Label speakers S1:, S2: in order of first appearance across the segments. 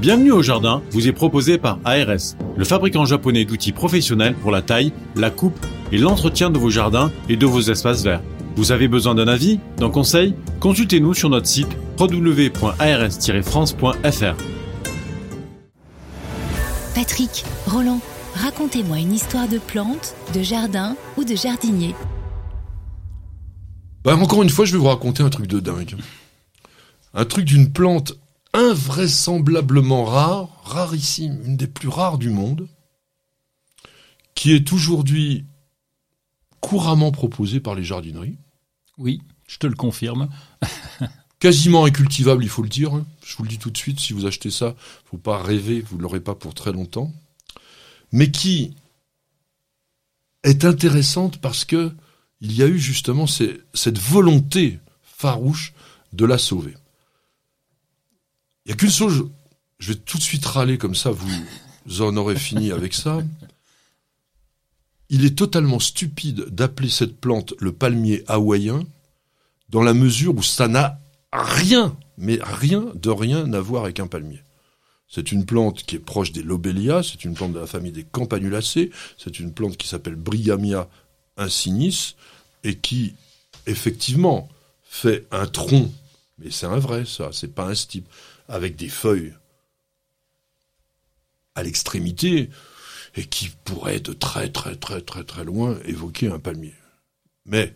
S1: Bienvenue au jardin vous est proposé par ARS, le fabricant japonais d'outils professionnels pour la taille, la coupe et l'entretien de vos jardins et de vos espaces verts. Vous avez besoin d'un avis, d'un conseil? Consultez-nous sur notre site www.ars-france.fr.
S2: Patrick, Roland, racontez-moi une histoire de plante, de jardin ou de jardinier.
S3: Bah, encore une fois, je vais vous raconter un truc de dingue. Un truc d'une plante invraisemblablement rare, rarissime, une des plus rares du monde, qui est aujourd'hui couramment proposée par les jardineries.
S4: Oui, je te le confirme.
S3: Quasiment incultivable, il faut le dire. Je vous le dis tout de suite, si vous achetez ça, faut pas rêver, vous ne l'aurez pas pour très longtemps. Mais qui est intéressante parce que il y a eu justement cette volonté farouche de la sauver. Il n'y a qu'une chose, je vais tout de suite râler comme ça, vous en aurez fini avec ça. Il est totalement stupide d'appeler cette plante le palmier hawaïen, dans la mesure où ça n'a rien, mais rien de rien à voir avec un palmier. C'est une plante qui est proche des lobélias, c'est une plante de la famille des campanulacées, c'est une plante qui s'appelle Brigamia insignis, et qui, effectivement, fait un tronc, mais c'est un vrai, ça, c'est pas un stipe, avec des feuilles à l'extrémité et qui pourrait de très très très très très loin évoquer un palmier. Mais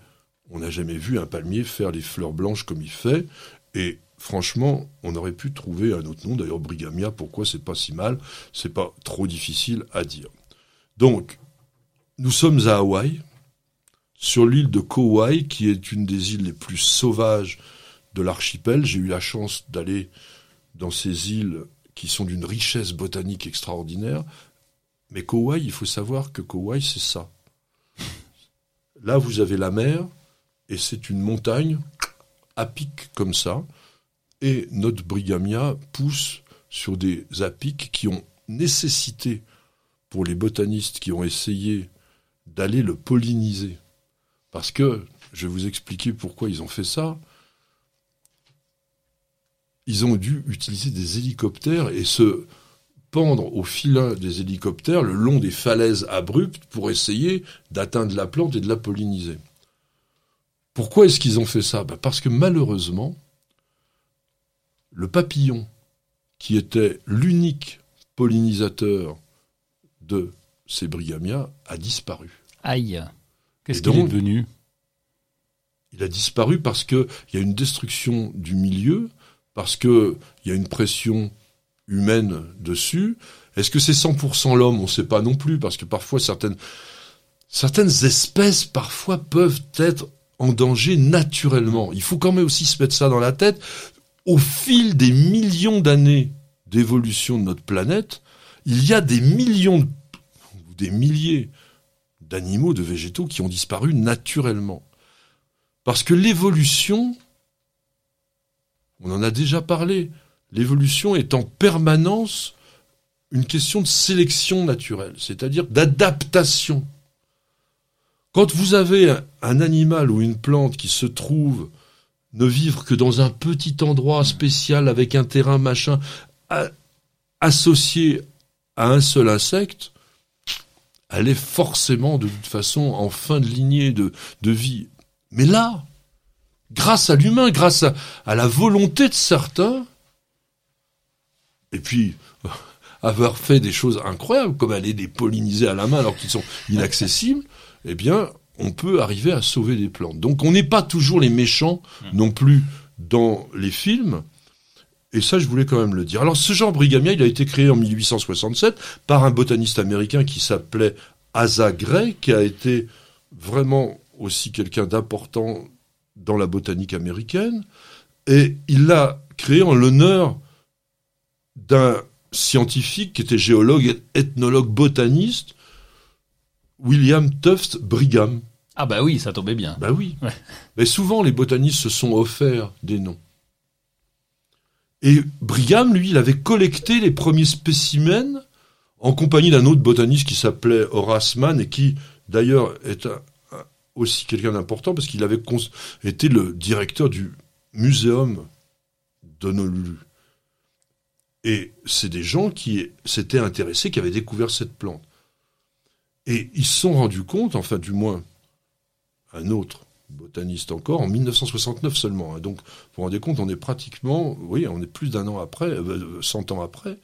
S3: on n'a jamais vu un palmier faire les fleurs blanches comme il fait et franchement, on aurait pu trouver un autre nom d'ailleurs Brigamia, pourquoi c'est pas si mal, c'est pas trop difficile à dire. Donc nous sommes à Hawaï, sur l'île de Kauai, qui est une des îles les plus sauvages de l'archipel. J'ai eu la chance d'aller dans ces îles qui sont d'une richesse botanique extraordinaire. Mais Kauai, il faut savoir que Kauai, c'est ça. Là, vous avez la mer, et c'est une montagne à pic comme ça. Et notre brigamia pousse sur des apics qui ont nécessité, pour les botanistes qui ont essayé d'aller le polliniser, parce que, je vais vous expliquer pourquoi ils ont fait ça, ils ont dû utiliser des hélicoptères et se pendre au filin des hélicoptères le long des falaises abruptes pour essayer d'atteindre la plante et de la polliniser. Pourquoi est-ce qu'ils ont fait ça? Ben, Parce que malheureusement, le papillon, qui était l'unique pollinisateur de ces brigamias, a disparu.
S4: Aïe Qu'est-ce qu'il est devenu?
S3: Il a disparu parce qu'il y a une destruction du milieu, parce qu'il y a une pression humaine dessus. Est-ce que c'est 100% l'homme? On ne sait pas non plus, parce que parfois certaines, certaines espèces parfois peuvent être en danger naturellement. Il faut quand même aussi se mettre ça dans la tête. Au fil des millions d'années d'évolution de notre planète, il y a des millions, des milliers d'animaux, de végétaux qui ont disparu naturellement. Parce que l'évolution, on en a déjà parlé. L'évolution est en permanence une question de sélection naturelle, c'est-à-dire d'adaptation. Quand vous avez un animal ou une plante qui se trouve ne vivre que dans un petit endroit spécial avec un terrain machin associé à un seul insecte, elle est forcément de toute façon en fin de lignée de, vie. Mais là, grâce à l'humain, grâce à, la volonté de certains, et puis avoir fait des choses incroyables, comme aller les polliniser à la main alors qu'ils sont inaccessibles, eh bien, on peut arriver à sauver des plantes. Donc on n'est pas toujours les méchants non plus dans les films. Et ça, je voulais quand même le dire. Alors, ce genre Brigamia, il a été créé en 1867 par un botaniste américain qui s'appelait Asa Gray, qui a été vraiment aussi quelqu'un d'important dans la botanique américaine, et il l'a créé en l'honneur d'un scientifique qui était géologue, et ethnologue, botaniste, William Tufts Brigham.
S4: Ah bah oui, ça tombait bien.
S3: Bah oui. Mais souvent, les botanistes se sont offerts des noms. Et Brigham, lui, il avait collecté les premiers spécimens en compagnie d'un autre botaniste qui s'appelait Horace Mann et qui, d'ailleurs, est un, aussi quelqu'un d'important parce qu'il avait été le directeur du muséum d'Honolulu. Et c'est des gens qui s'étaient intéressés, qui avaient découvert cette plante. Et ils se sont rendus compte, enfin du moins un autre botaniste encore, en 1969 seulement. Hein. Donc, vous vous rendez compte, on est pratiquement, oui, on est plus d'un an après, 100 euh, ans après,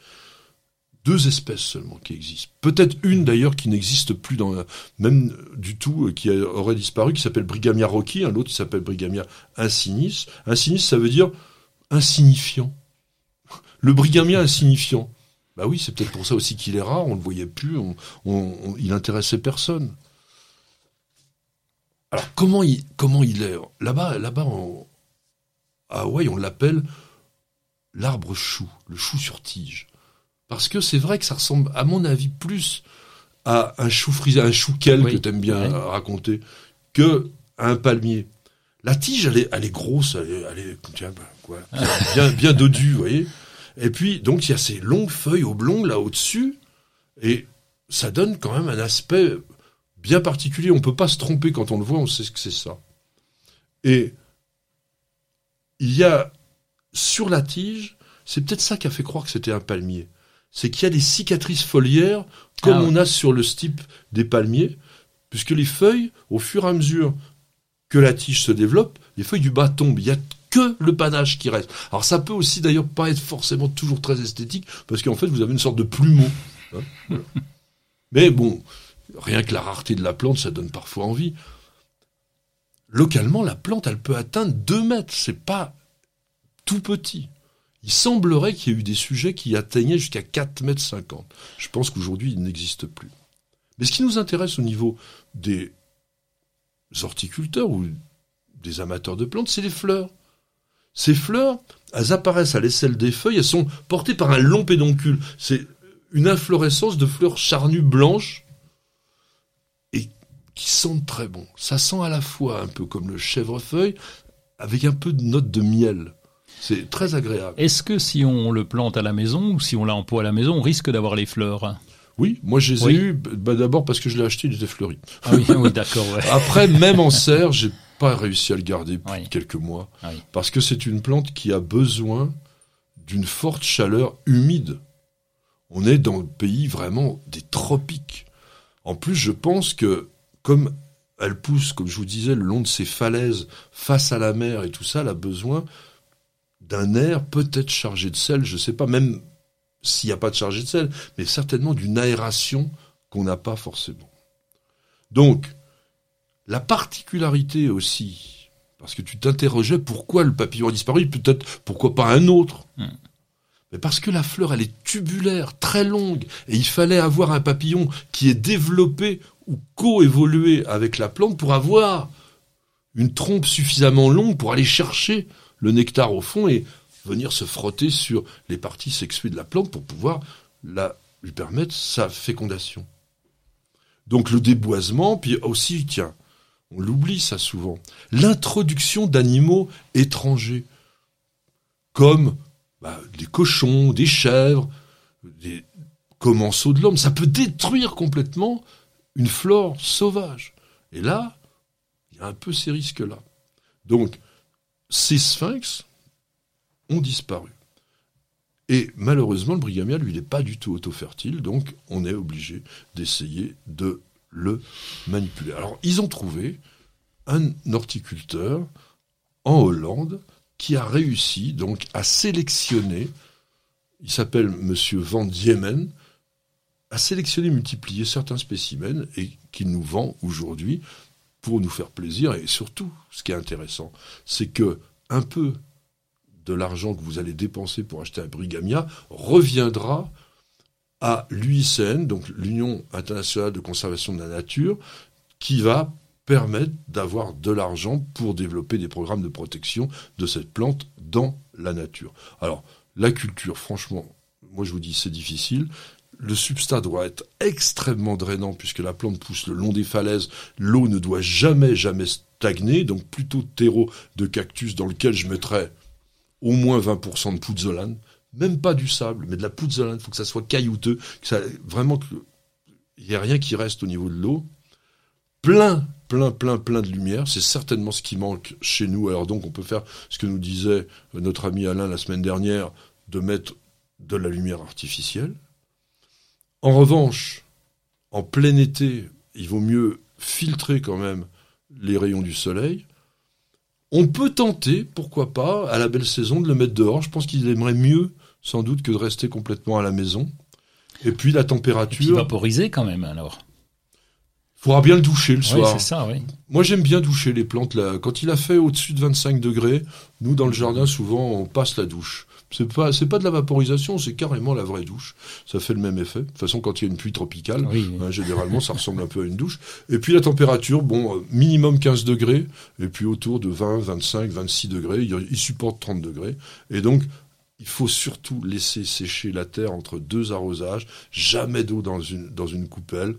S3: deux espèces seulement qui existent. Peut-être une d'ailleurs qui n'existe plus dans même du tout, euh, qui aurait disparu, qui s'appelle Brigamia rocki, un autre qui s'appelle Brigamia insignis. Insignis, ça veut dire insignifiant. Le Brigamia insignifiant. Bah oui, c'est peut-être pour ça aussi qu'il est rare, on ne le voyait plus, on, il intéressait personne. Alors comment il, comment il est Là-bas, là-bas, à Hawaï, on l'appelle l'arbre chou, le chou sur tige. Parce que c'est vrai que ça ressemble, à mon avis, plus à un chou frisé, un chou quel que tu aimes bien raconter, que à un palmier. La tige, elle est, elle est grosse, elle est, elle est tiens, ben, quoi, bien, bien dodue, vous voyez. Et puis, donc, il y a ces longues feuilles oblongues là au-dessus, et ça donne quand même un aspect bien particulier. On peut pas se tromper quand on le voit, on sait ce que c'est ça. Et il y a sur la tige, c'est peut-être ça qui a fait croire que c'était un palmier c'est qu'il y a des cicatrices foliaires, comme ah on a sur le stipe des palmiers, puisque les feuilles, au fur et à mesure que la tige se développe, les feuilles du bas tombent. Il n'y a que le panache qui reste. Alors ça peut aussi d'ailleurs pas être forcément toujours très esthétique, parce qu'en fait vous avez une sorte de plumeau. Hein, Mais bon, rien que la rareté de la plante, ça donne parfois envie. Localement, la plante, elle peut atteindre 2 mètres. C'est pas tout petit. Il semblerait qu'il y ait eu des sujets qui atteignaient jusqu'à 4,50 mètres. Je pense qu'aujourd'hui, il n'existe plus. Mais ce qui nous intéresse au niveau des horticulteurs ou des amateurs de plantes, c'est les fleurs. Ces fleurs, elles apparaissent à l'aisselle des feuilles, elles sont portées par un long pédoncule. C'est une inflorescence de fleurs charnues blanches et qui sentent très bon. Ça sent à la fois un peu comme le chèvrefeuille, avec un peu de note de miel. C'est très agréable.
S4: Est-ce que si on le plante à la maison ou si on l'a en pot à la maison, on risque d'avoir les fleurs?
S3: Oui, moi je les ai eu bah, d'abord parce que je l'ai acheté, il était fleuri.
S4: Ah oui, d'accord.
S3: Après, même en serre, j'ai pas réussi à le garder depuis quelques mois ah parce que c'est une plante qui a besoin d'une forte chaleur humide. On est dans le pays vraiment des tropiques. En plus, je pense que comme elle pousse, comme je vous disais, le long de ces falaises, face à la mer et tout ça, elle a besoin d'un air peut-être chargé de sel, je ne sais pas, même s'il n'y a pas de chargé de sel, mais certainement d'une aération qu'on n'a pas forcément. Donc, la particularité aussi, parce que tu t'interrogeais pourquoi le papillon a disparu, peut-être pourquoi pas un autre. Hmm. Mais parce que la fleur, elle est tubulaire, très longue, et il fallait avoir un papillon qui est développé ou co-évolué avec la plante pour avoir une trompe suffisamment longue pour aller chercher le nectar au fond et venir se frotter sur les parties sexuées de la plante pour pouvoir la, lui permettre sa fécondation. Donc le déboisement, puis aussi, tiens, on l'oublie ça souvent, l'introduction d'animaux étrangers, comme bah, des cochons, des chèvres, des commensaux de l'homme, ça peut détruire complètement une flore sauvage. Et là, il y a un peu ces risques-là. Donc, ces sphinx ont disparu. Et malheureusement, le brigamia, lui, n'est pas du tout auto-fertile, donc on est obligé d'essayer de le manipuler. Alors, ils ont trouvé un horticulteur en Hollande qui a réussi donc à sélectionner, il s'appelle Monsieur Van Diemen, à sélectionner, multiplier certains spécimens et qu'il nous vend aujourd'hui nous faire plaisir. Et surtout, ce qui est intéressant, c'est que un peu de l'argent que vous allez dépenser pour acheter un brigamia reviendra à l'UICN, donc l'Union internationale de conservation de la nature, qui va permettre d'avoir de l'argent pour développer des programmes de protection de cette plante dans la nature. Alors, la culture, franchement, moi je vous dis, c'est difficile le substrat doit être extrêmement drainant puisque la plante pousse le long des falaises. L'eau ne doit jamais, jamais stagner. Donc plutôt terreau de cactus dans lequel je mettrais au moins 20% de pouzzolane. Même pas du sable, mais de la pouzzolane. Il faut que ça soit caillouteux. Vraiment qu'il n'y ait rien qui reste au niveau de l'eau. Plein, plein, plein, plein de lumière. C'est certainement ce qui manque chez nous. Alors donc on peut faire ce que nous disait notre ami Alain la semaine dernière, de mettre de la lumière artificielle. En revanche, en plein été, il vaut mieux filtrer quand même les rayons du soleil. On peut tenter, pourquoi pas, à la belle saison, de le mettre dehors. Je pense qu'il aimerait mieux, sans doute, que de rester complètement à la maison. Et puis la température.
S4: Il vaporiser quand même, alors.
S3: Il faudra bien le doucher le soir.
S4: Oui, ça, oui.
S3: Moi, j'aime bien doucher les plantes. Là. Quand il a fait au-dessus de 25 degrés, nous, dans le jardin, souvent, on passe la douche. C'est pas, c'est pas de la vaporisation, c'est carrément la vraie douche. Ça fait le même effet. De toute façon, quand il y a une pluie tropicale, hein, généralement, ça ressemble un peu à une douche. Et puis la température, bon, euh, minimum 15 degrés, et puis autour de 20, 25, 26 degrés. Il, il supporte 30 degrés. Et donc, il faut surtout laisser sécher la terre entre deux arrosages. Jamais d'eau dans une, dans une coupelle.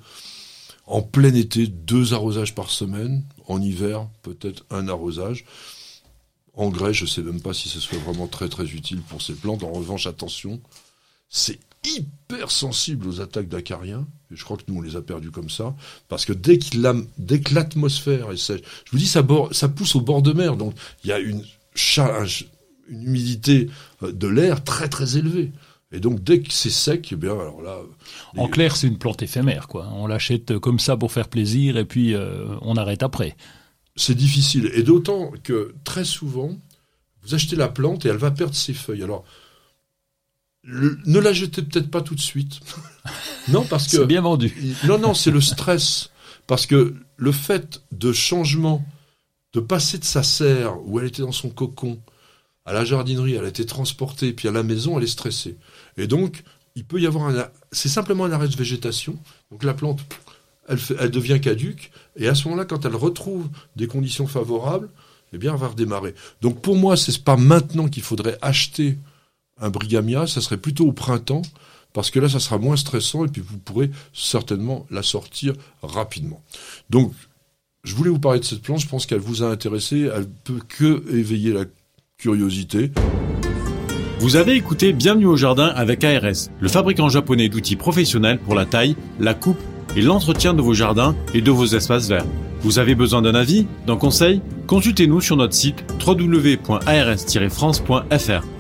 S3: En plein été, deux arrosages par semaine. En hiver, peut-être un arrosage. Engrais, je ne sais même pas si ce soit vraiment très très utile pour ces plantes. En revanche, attention, c'est hyper sensible aux attaques d'acariens. Et je crois que nous, on les a perdus comme ça. Parce que dès, dès que l'atmosphère est sèche, je vous dis, ça, ça pousse au bord de mer. Donc, il y a une, une humidité euh, de l'air très très élevée. Et donc, dès que c'est sec, eh bien, alors là.
S4: En clair, c'est une plante éphémère, quoi. On l'achète comme ça pour faire plaisir et puis euh, on arrête après
S3: c'est difficile. Et d'autant que très souvent, vous achetez la plante et elle va perdre ses feuilles. Alors, ne la jetez peut-être pas tout de suite.
S4: non, parce que. C'est bien vendu.
S3: non, non, c'est le stress. Parce que le fait de changement, de passer de sa serre où elle était dans son cocon à la jardinerie, elle a été transportée, puis à la maison, elle est stressée. Et donc, il peut y avoir un. C'est simplement un arrêt de végétation. Donc la plante elle, devient caduque, et à ce moment-là, quand elle retrouve des conditions favorables, eh bien, elle va redémarrer. Donc pour moi, c'est pas maintenant qu'il faudrait acheter un brigamia, ça serait plutôt au printemps, parce que là, ça sera moins stressant, et puis vous pourrez certainement la sortir rapidement. Donc, je voulais vous parler de cette plante, je pense qu'elle vous a intéressé, elle peut que éveiller la curiosité.
S1: Vous avez écouté Bienvenue au jardin avec ARS, le fabricant japonais d'outils professionnels pour la taille, la coupe et l'entretien de vos jardins et de vos espaces verts. Vous avez besoin d'un avis, d'un conseil? Consultez-nous sur notre site www.ars-france.fr.